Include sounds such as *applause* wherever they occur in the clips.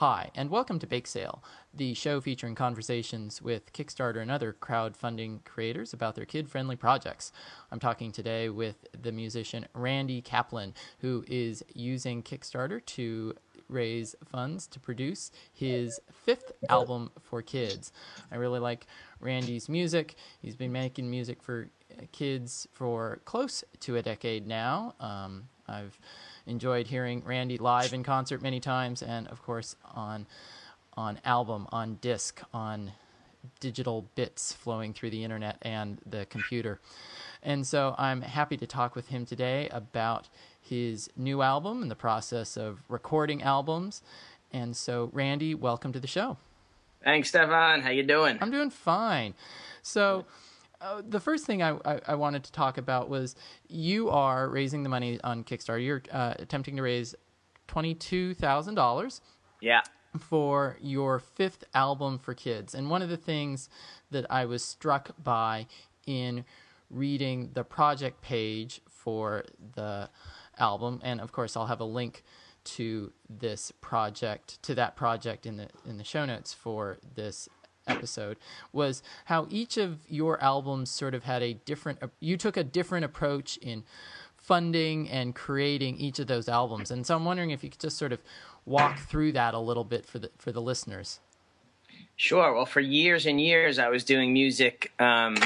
Hi, and welcome to Bake Sale, the show featuring conversations with Kickstarter and other crowdfunding creators about their kid friendly projects. I'm talking today with the musician Randy Kaplan, who is using Kickstarter to raise funds to produce his fifth album for kids. I really like Randy's music. He's been making music for kids for close to a decade now. Um, I've enjoyed hearing Randy live in concert many times, and of course on on album, on disc, on digital bits flowing through the internet and the computer. And so I'm happy to talk with him today about his new album and the process of recording albums. And so, Randy, welcome to the show. Thanks, Stefan. How you doing? I'm doing fine. So, uh, the first thing I, I, I, wanted to talk about was you are raising the money on Kickstarter. You're uh, attempting to raise twenty-two thousand dollars. Yeah. For your fifth album for kids, and one of the things that I was struck by in reading the project page for the album, and of course I'll have a link to this project to that project in the in the show notes for this episode was how each of your albums sort of had a different you took a different approach in funding and creating each of those albums. And so i'm wondering if you could just sort of walk through that a little bit for the for the listeners. Sure. Well for years and years i was doing music um,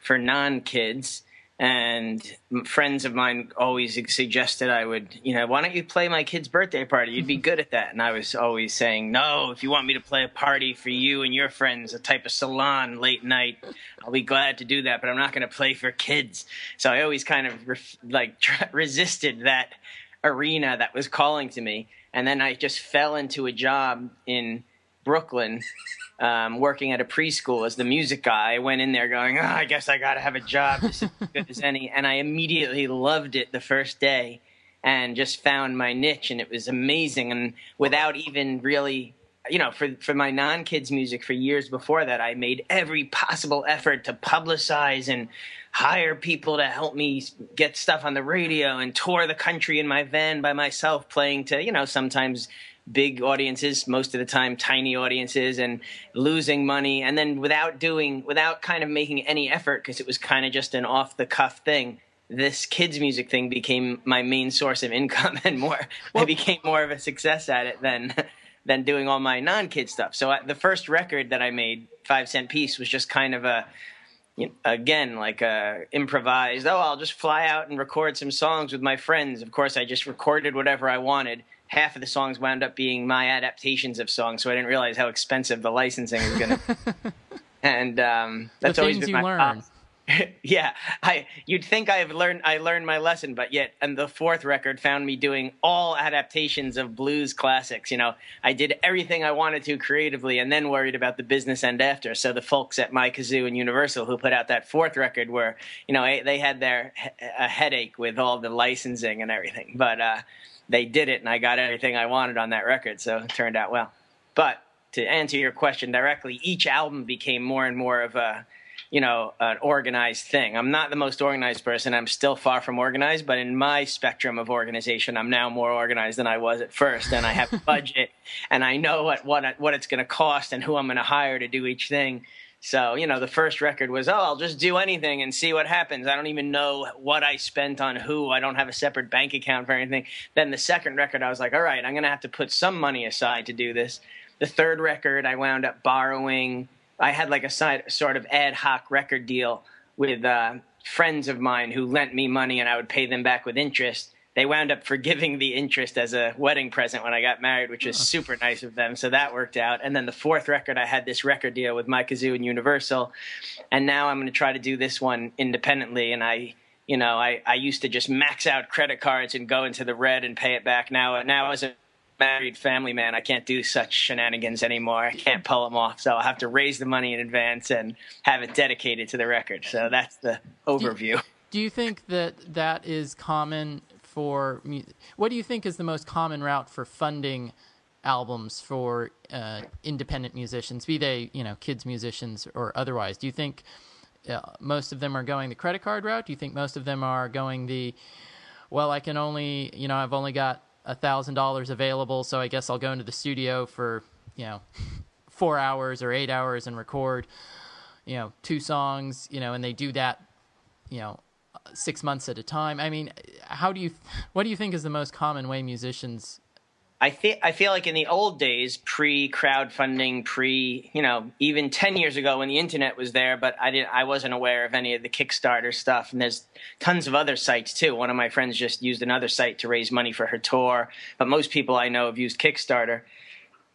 for non-kids and friends of mine always suggested I would, you know, why don't you play my kid's birthday party? You'd be *laughs* good at that. And I was always saying, no, if you want me to play a party for you and your friends, a type of salon late night, I'll be glad to do that, but I'm not going to play for kids. So I always kind of ref- like tr- *laughs* resisted that arena that was calling to me. And then I just fell into a job in Brooklyn um, working at a preschool as the music guy. I went in there going, oh, I guess I got to have a job. As good as any. *laughs* And I immediately loved it the first day and just found my niche. And it was amazing. And without even really, you know, for, for my non kids music for years before that, I made every possible effort to publicize and hire people to help me get stuff on the radio and tour the country in my van by myself, playing to, you know, sometimes big audiences, most of the time tiny audiences, and losing money, and then without doing, without kind of making any effort, because it was kind of just an off the cuff thing. This kids music thing became my main source of income, *laughs* and more. Well, I became more of a success at it than *laughs* than doing all my non kid stuff. So I, the first record that I made, Five Cent Piece, was just kind of a you know, again like uh, improvised. Oh, I'll just fly out and record some songs with my friends. Of course, I just recorded whatever I wanted half of the songs wound up being my adaptations of songs, so I didn't realize how expensive the licensing was going *laughs* to. and um, that's always been my learn. *laughs* yeah, I you'd think I've learned I learned my lesson, but yet and the fourth record found me doing all adaptations of blues classics. You know, I did everything I wanted to creatively, and then worried about the business end after. So the folks at My Kazoo and Universal who put out that fourth record were, you know, they had their a headache with all the licensing and everything. But uh, they did it, and I got everything I wanted on that record. So it turned out well. But to answer your question directly, each album became more and more of a you know an organized thing. I'm not the most organized person. I'm still far from organized, but in my spectrum of organization, I'm now more organized than I was at first. And I have a *laughs* budget, and I know what what what it's going to cost and who I'm going to hire to do each thing. So, you know, the first record was, oh, I'll just do anything and see what happens. I don't even know what I spent on who. I don't have a separate bank account for anything. Then the second record, I was like, all right, I'm going to have to put some money aside to do this. The third record, I wound up borrowing. I had like a side, sort of ad hoc record deal with uh, friends of mine who lent me money and I would pay them back with interest they wound up forgiving the interest as a wedding present when I got married, which was super nice of them. So that worked out. And then the fourth record, I had this record deal with My Kazoo and Universal, and now I'm going to try to do this one independently. And I, you know, I, I used to just max out credit cards and go into the red and pay it back. Now, now as a married family man, I can't do such shenanigans anymore. I can't pull them off. So I'll have to raise the money in advance and have it dedicated to the record. So that's the overview. Do you think that that is common for what do you think is the most common route for funding albums for uh, independent musicians, be they you know kids musicians or otherwise? Do you think uh, most of them are going the credit card route? Do you think most of them are going the well, I can only you know I've only got a thousand dollars available, so I guess I'll go into the studio for you know four hours or eight hours and record you know two songs, you know, and they do that, you know, six months at a time. I mean, how do you what do you think is the most common way musicians I think I feel like in the old days, pre crowdfunding, pre you know, even ten years ago when the internet was there, but I didn't, I wasn't aware of any of the Kickstarter stuff. And there's tons of other sites too. One of my friends just used another site to raise money for her tour, but most people I know have used Kickstarter.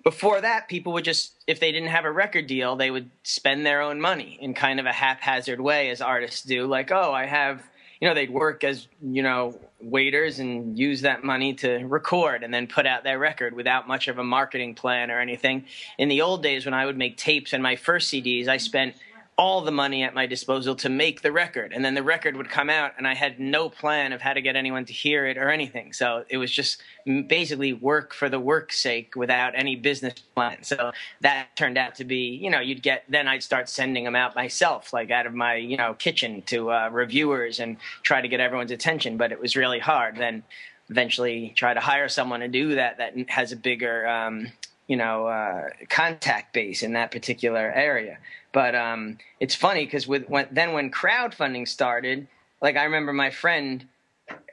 Before that, people would just, if they didn't have a record deal, they would spend their own money in kind of a haphazard way, as artists do. Like, oh, I have you know they'd work as you know waiters and use that money to record and then put out their record without much of a marketing plan or anything. In the old days when i would make tapes and my first cds i spent all the money at my disposal to make the record. And then the record would come out, and I had no plan of how to get anyone to hear it or anything. So it was just basically work for the work's sake without any business plan. So that turned out to be, you know, you'd get, then I'd start sending them out myself, like out of my, you know, kitchen to uh, reviewers and try to get everyone's attention. But it was really hard. Then eventually try to hire someone to do that that has a bigger, um, you know, uh, contact base in that particular area. But um, it's funny because with when, then when crowdfunding started, like I remember my friend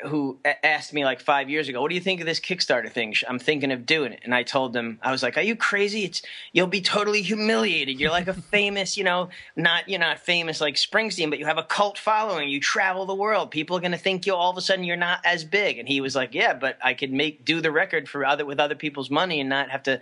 who asked me like five years ago, "What do you think of this Kickstarter thing? I'm thinking of doing it." And I told them, I was like, "Are you crazy? It's you'll be totally humiliated. You're like a *laughs* famous, you know, not you're not famous like Springsteen, but you have a cult following. You travel the world. People are gonna think you all of a sudden you're not as big." And he was like, "Yeah, but I could make do the record for other with other people's money and not have to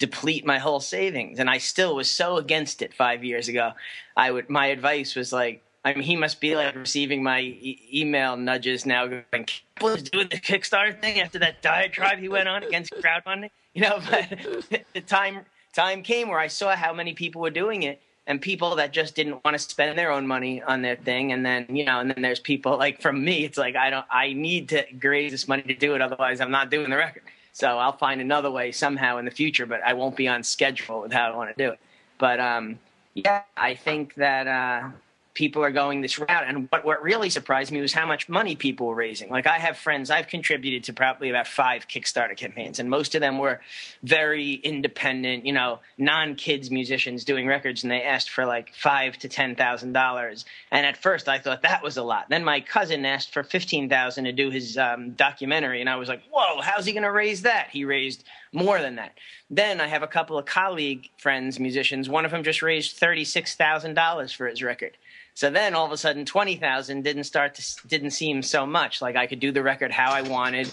deplete my whole savings. And I still was so against it five years ago. I would my advice was like, I mean, he must be like receiving my e- email nudges now, going, "Was doing the Kickstarter thing after that diatribe he went on against crowdfunding." *laughs* You know, but *laughs* the time time came where I saw how many people were doing it, and people that just didn't want to spend their own money on their thing, and then you know, and then there's people like from me, it's like I don't, I need to raise this money to do it, otherwise I'm not doing the record. So I'll find another way somehow in the future, but I won't be on schedule with how I want to do it. But um, yeah, I think that uh, people are going this route. And what, what really surprised me was how much money people were raising. Like I have friends, I've contributed to probably about five Kickstarter campaigns, and most of them were very independent, you know, non-kids musicians doing records, and they asked for like five to ten thousand dollars. And at first, I thought that was a lot. Then my cousin asked for fifteen thousand to do his um, documentary, and I was like, "Whoa, how's he going to raise that?" He raised more than that. Then I have a couple of colleague friends, musicians. One of them just raised thirty-six thousand dollars for his record. So then all of a sudden, twenty thousand didn't start to didn't seem so much. Like I could do the record how I wanted,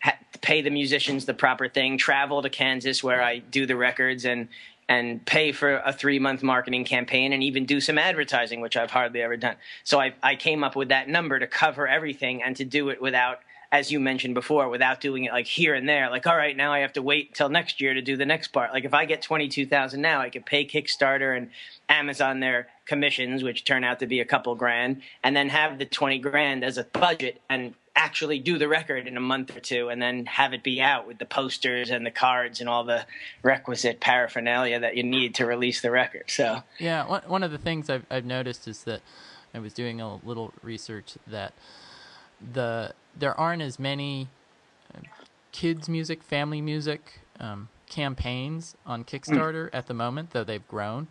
ha- pay the musicians the proper thing, travel to Kansas where I do the records, and and pay for a three month marketing campaign and even do some advertising, which I've hardly ever done. So I, I came up with that number to cover everything and to do it without as you mentioned before, without doing it like here and there. Like, all right, now I have to wait till next year to do the next part. Like, if I get twenty two thousand now, I could pay Kickstarter and Amazon their commissions, which turn out to be a couple grand, and then have the twenty grand as a budget and actually do the record in a month or two and then have it be out with the posters and the cards and all the requisite paraphernalia that you need to release the record. So yeah, one one of the things I've I've noticed is that I was doing a little research that the there aren't as many uh, kids music, family music um, campaigns on Kickstarter mm. at the moment, though they've grown.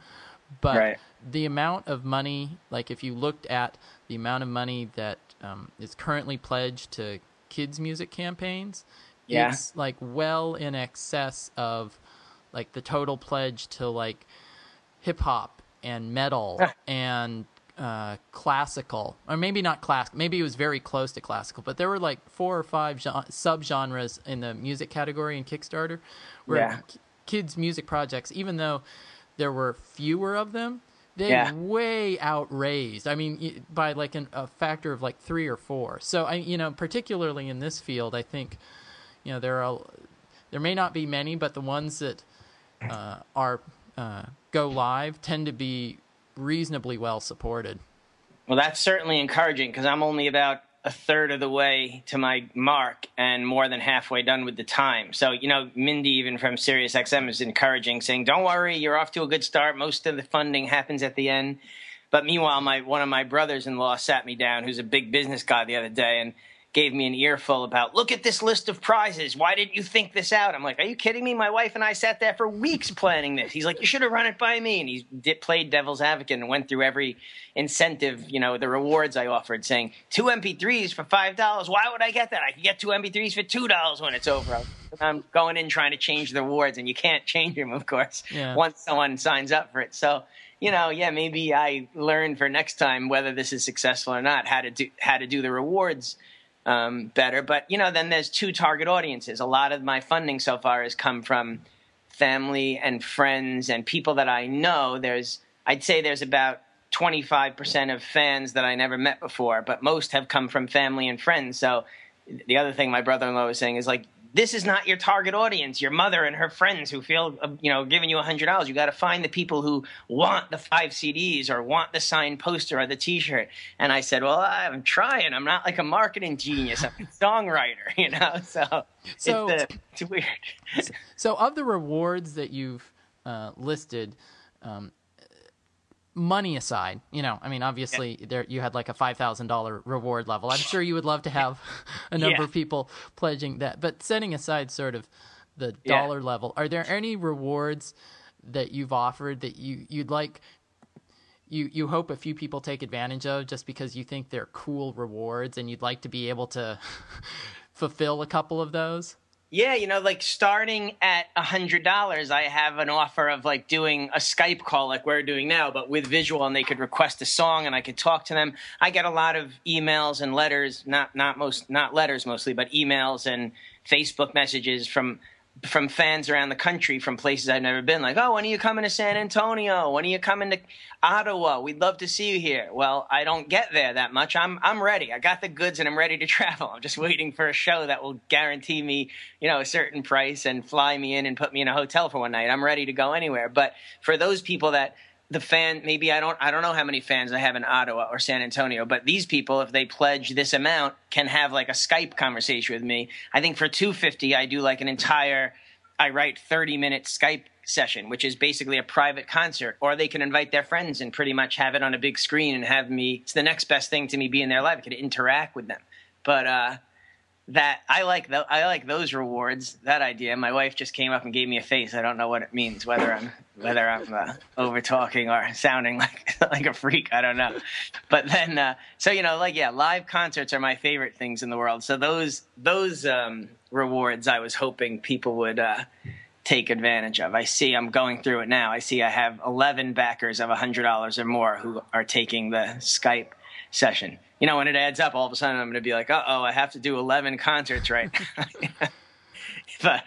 But right. the amount of money, like if you looked at the amount of money that um, is currently pledged to kids music campaigns, yeah. it's like well in excess of like the total pledge to like hip hop and metal *laughs* and uh, classical, or maybe not classical. Maybe it was very close to classical, but there were like four or five gen- subgenres in the music category in Kickstarter, where yeah. kids' music projects, even though there were fewer of them, they yeah. way outraised. I mean, by like an, a factor of like three or four. So I, you know, particularly in this field, I think, you know, there are there may not be many, but the ones that uh, are uh, go live tend to be reasonably well supported. Well, that's certainly encouraging because I'm only about a third of the way to my mark and more than halfway done with the time. So, you know, Mindy, even from SiriusXM, is encouraging, saying, Don't worry, you're off to a good start. Most of the funding happens at the end. But meanwhile, my one of my brothers in law sat me down, who's a big business guy, the other day, and gave me an earful about look at this list of prizes. Why didn't you think this out? I'm like are you kidding me? My wife and i sat there for weeks planning this. He's like you should have run it by me. And he did, played devil's advocate and went through every incentive you know the rewards i offered saying two mp3s for five dollars. Why would i get that? I can get two mp3s for two dollars when it's over. I'm going in trying to change the rewards and you can't change them of course yeah. once someone signs up for it. So you know, yeah, maybe I learn for next time whether this is successful or not how to do how to do the rewards um, better. But you know, then there's two target audiences. A lot of my funding so far has come from family and friends and people that I know. There's, I'd say, there's about 25% of fans that I never met before, but most have come from family and friends. So the other thing my brother-in-law was saying is like this is not your target audience, your mother and her friends who feel, uh, you know, giving you a hundred dollars. You got to find the people who want the five CDs or want the signed poster or the T-shirt. And I said, well, I'm trying. I'm not like a marketing genius. I'm a *laughs* songwriter, *laughs* you know. So, so it's, uh, it's weird. *laughs* so, of the rewards that you've uh, listed, um, money aside, you know, I mean, obviously yeah. there you had like a five thousand dollar reward level. I'm sure you would love to have *laughs* a number yeah. of people pledging that. But setting aside sort of the dollar yeah. level, are there any rewards that you've offered that you you'd like you you hope a few people take advantage of just because you think they're cool rewards and you'd like to be able to *laughs* fulfill a couple of those? Yeah, you know, like starting at a hundred dollars, I have an offer of like doing a Skype call like we're doing now, but with visual, and they could request a song, and I could talk to them. I get a lot of emails and letters, not not most not letters mostly, but emails and Facebook messages from from fans around the country from places I've never been. Like, oh, when are you coming to San Antonio? When are you coming to Ottawa? We'd love to see you here. Well, I don't get there that much. I'm I'm ready. I got the goods and I'm ready to *laughs* travel. I'm just waiting for a show that will guarantee me, you know, a certain price and fly me in and put me in a hotel for one night. I'm ready to go anywhere. But for those people that the fan maybe I don't I don't know how many fans I have in Ottawa or San Antonio, but these people if they pledge this amount can have like a Skype conversation with me. I think for 250 I do like an entire I write 30 minute Skype session, which is basically a private concert, or they can invite their friends and pretty much have it on a big screen and have me. It's the next best thing to me being there live. I can interact with them. But uh, that I like the, I like those rewards. That idea. My wife just came up and gave me a face. I don't know what it means. Whether I'm whether I'm uh, over talking or sounding *laughs* like like a freak. I don't know. But then, uh, so you know, like yeah, live concerts are my favorite things in the world. So those those um, rewards, I was hoping people would. Uh, take advantage of. I see I'm going through it now. I see I have 11 backers of $100 or more who are taking the Skype session you know, when it adds up, all of a sudden I'm going to be like, uh oh, I have to do 11 concerts right *laughs* *laughs* but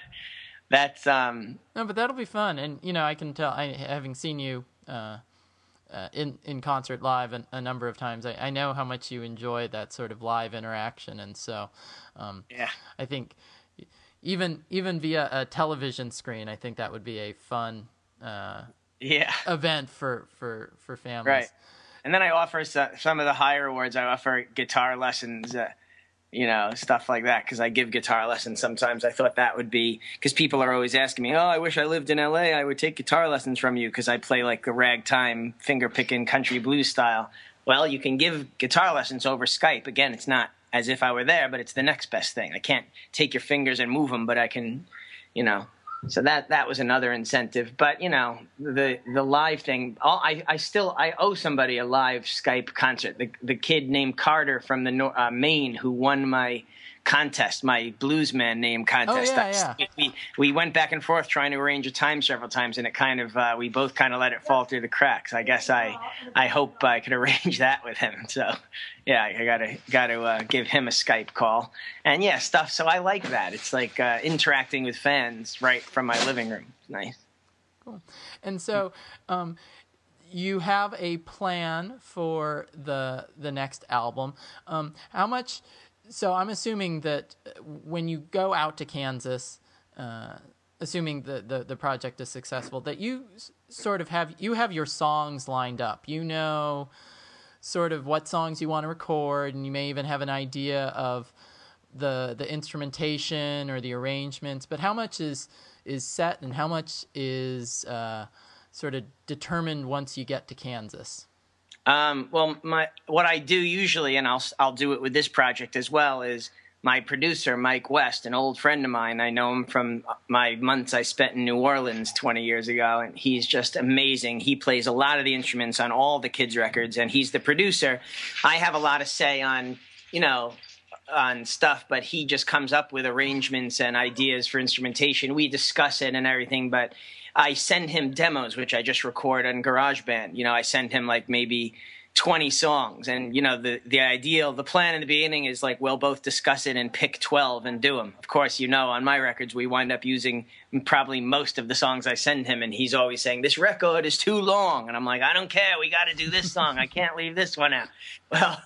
that's um no, but that'll be fun, and you know, I can tell. I having seen you uh, uh, in in concert live a, a number of times, I, I, know how much you enjoy that sort of live interaction, and so um, yeah, I think even even via a television screen, I think that would be a fun uh, yeah event for for for families. Right. And then I offer some of the higher awards. I offer guitar lessons, uh, you know, stuff like that because I give guitar lessons sometimes. I thought that would be because people are always asking me, "Oh, I wish I lived in L.A. I would take guitar lessons from you because I play like the ragtime, finger picking country blues style." Well, you can give guitar lessons over Skype. Again, it's not as if I were there, but it's the next best thing. I can't take your fingers and move them, but I can, you know, so that that was another incentive. But you know, the the live thing. All, I I still I owe somebody a live Skype concert. The the kid named Carter from the uh, Maine who won my contest, my bluesman name contest. Oh, yeah, yeah. We, we went back and forth trying to arrange a time several times, and it kind of uh, we both kind of let it fall through the cracks. I guess I I hope I could *laughs* arrange that with him. So yeah, I gotta gotta uh, give him a Skype call, and yeah, stuff. So I like that. It's like uh, interacting with fans right from my living room. Nice. Cool. And so. Um, you have a plan for the the next album. Um, how much so I'm assuming that uh, when you go out to Kansas, uh, assuming the, the, the project is successful, that you sort of have you have your songs lined up. You know, sort of what songs you want to record, and you may even have an idea of the the instrumentation or the arrangements. But how much is is set, and how much is uh, sort of determined once you get to Kansas? Um, well, my what I do usually, and I'll I'll do it with this project as well, is my producer Mike West, an old friend of mine. I know him from my months I spent in New Orleans 20 years ago, and he's just amazing. He plays a lot of the instruments on all the kids' records, and he's the producer. I have a lot of say on, you know, on stuff, but he just comes up with arrangements and ideas for instrumentation. We discuss it and everything, but I send him demos, which I just record on GarageBand. You know, I send him like maybe 20 songs. And, you know, the, the ideal, the plan in the beginning is like we'll both discuss it and pick 12 and do them. Of course, you know, on my records, we wind up using probably most of the songs I send him. And he's always saying, this record is too long. And I'm like, I don't care. We got to do this song. I can't leave this one out. *laughs* Well,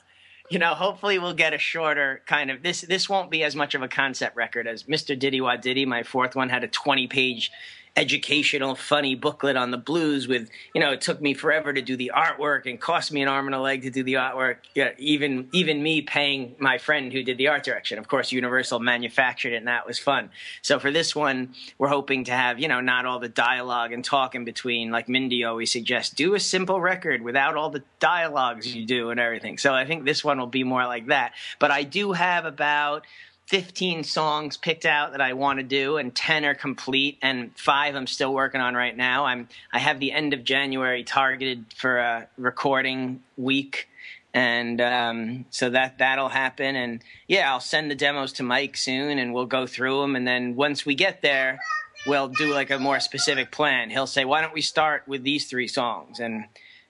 you know, hopefully we'll get a shorter kind of this. This won't be as much of a concept record as Mr. Diddy Wah Diddy. My fourth one had a 20 page educational, funny booklet on the blues. With you know, it took me forever to do the artwork and cost me an arm and a leg to do the artwork. Yeah, even even me paying my friend who did the art direction. Of course, Universal manufactured it, and that was fun. So for this one, we're hoping to have you know not all the dialogue and talk in between. Like Mindy always suggests, do a simple record without all the dialogues you do and everything. So I think this one will be more like that. But I do have about 15 songs picked out that I want to do, and 10 are complete, and five I'm still working on right now. I'm I have the end of January targeted for a recording week, and um, so that that'll happen. And yeah, I'll send the demos to Mike soon, and we'll go through them. And then once we get there, we'll do like a more specific plan. He'll say, "Why don't we start with these three songs?" and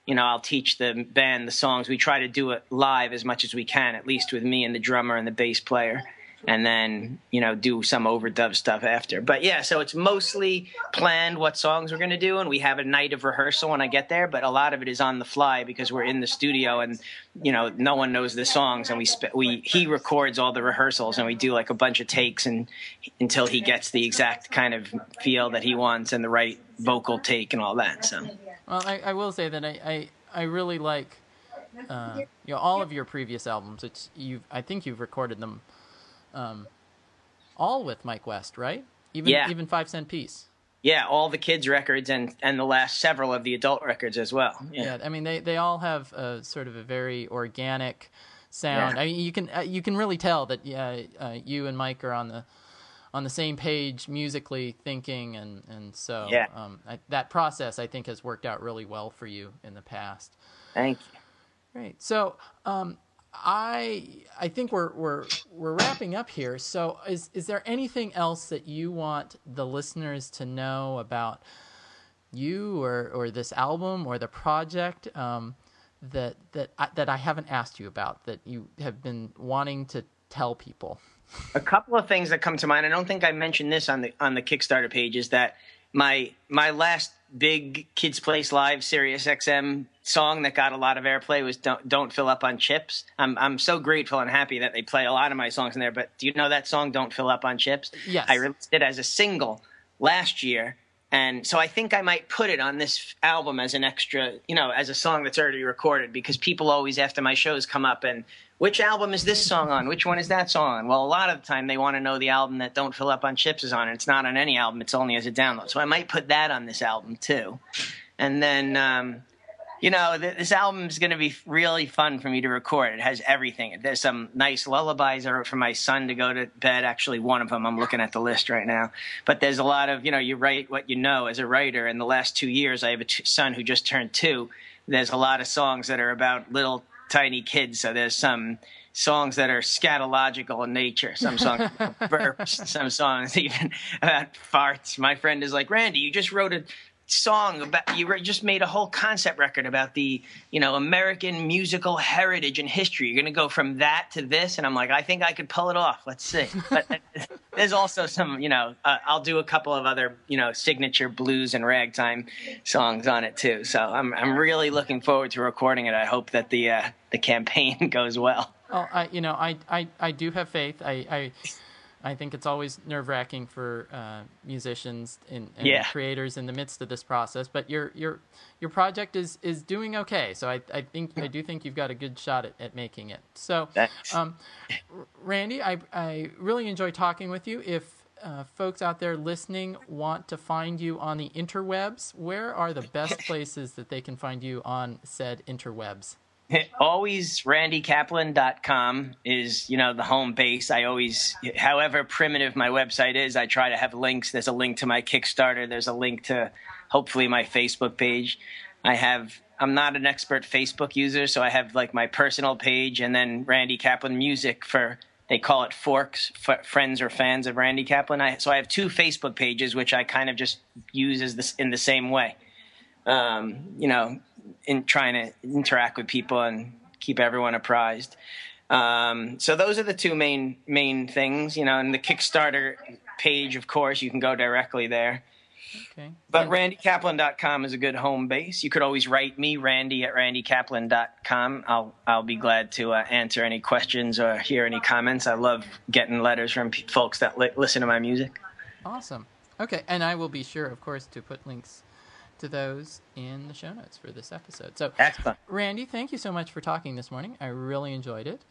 you know, I'll teach the band the songs. We try to do it live as much as we can, at least with me and the drummer and the bass player and then you know do some overdub stuff after. But yeah, so it's mostly planned what songs we're going to do, and we have a night of rehearsal when I get there. But a lot of it is on the fly because we're in the studio, and you know no one knows the songs, and we sp- we he records all the rehearsals, and we do like a bunch of takes, and until he gets the exact kind of feel that he wants and the right vocal take and all that. So, well, I, I will say that I I, I really like. Uh, you know, all of your previous albums. It's you. I think you've recorded them um, all with Mike West, right? Even yeah. even Five Cent Piece. Yeah, all the kids' records and and the last several of the adult records as well. Yeah, yeah I mean they they all have a, sort of a very organic sound. Yeah. I mean you can uh, you can really tell that yeah uh, you and Mike are on the on the same page musically thinking and and so yeah. um, I, that process I think has worked out really well for you in the past. Thank you. Great. So um, I I think we're we're we're wrapping up here. So is is there anything else that you want the listeners to know about you or or this album or the project um, that that I, that I haven't asked you about that you have been wanting to tell people? A couple of things that come to mind. I don't think I mentioned this on the on the Kickstarter page. Is that my my last big Kids Place Live Sirius XM song that got a lot of airplay was "Don't Don't Fill Up on Chips." I'm I'm so grateful and happy that they play a lot of my songs in there. But do you know that song "Don't Fill Up on Chips"? Yes, I released it as a single last year, and so I think I might put it on this album as an extra, you know, as a song that's already recorded because people always after my shows come up and which album is this song on? Which one is that song on? Well, a lot of the time they want to know the album that Don't Fill Up on Chips is on. And it's not on any album; it's only as a download. So I might put that on this album too. And then, um, you know, th- this album is going to be really fun for me to record. It has everything. There's some nice lullabies I wrote for my son to go to bed. Actually, one of them I'm looking at the list right now. But there's a lot of, you know, you write what you know as a writer. In the last two years, I have a t- son who just turned two. There's a lot of songs that are about little tiny kids. So there's some songs that are scatological in nature. Some songs *laughs* burps. Some songs *laughs* even about farts. My friend is like, Randy, you just wrote a song about you just made a whole concept record about the you know American musical heritage and history. You're going to go from that to this, and I'm like, I think I could pull it off. Let's see. But *laughs* there's also some, you know, uh, I'll do a couple of other you know signature blues and ragtime songs on it too. So I'm I'm really looking forward to recording it. I hope that the uh, the campaign *laughs* goes well. Oh, I you know I I I do have faith. I I I think it's always nerve wracking for uh, musicians and, and yeah. creators in the midst of this process. But your your your project is is doing okay. So I, I think I do think you've got a good shot at, at making it. So, um, Randy, I I really enjoy talking with you. If uh, folks out there listening want to find you on the interwebs, where are the best *laughs* places that they can find you on said interwebs? *laughs* always randykaplan.com is you know the home base. I always however primitive my website is i try to have links. There's a link to my kickstarter. There's a link to hopefully my facebook page. I have i'm not an expert facebook user so i have like my personal page and then randy kaplan music for they call it forks f- friends or fans of randy kaplan. I, so i have two facebook pages which i kind of just use as this in the same way. Um, you know in trying to interact with people and keep everyone apprised. Um, so those are the two main main things, you know. And the Kickstarter page, of course, you can go directly there. Okay. But randykaplan.com is a good home base. You could always write me, Randy at randykaplan.com. I'll I'll be glad to uh, answer any questions or hear any comments. I love getting letters from p- folks that li- listen to my music. Awesome. Okay, and I will be sure, of course, to put links to those in the show notes for this episode. So, excellent. Randy, thank you so much for talking this morning. I really enjoyed it.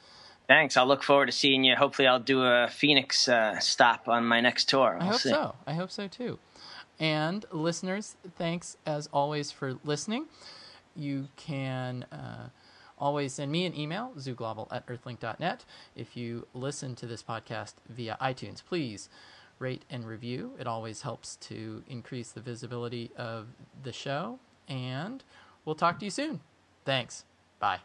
Thanks. I'll look forward to seeing you. Hopefully, I'll do a Phoenix uh, stop on my next tour. We'll I hope see. so. I hope so too. And listeners, thanks as always for listening. You can uh, always send me an email, zooglobal at earthlink.net. If you listen to this podcast via iTunes, please rate and review. It always helps to increase the visibility of the show. And we'll talk to you soon. Thanks. Bye.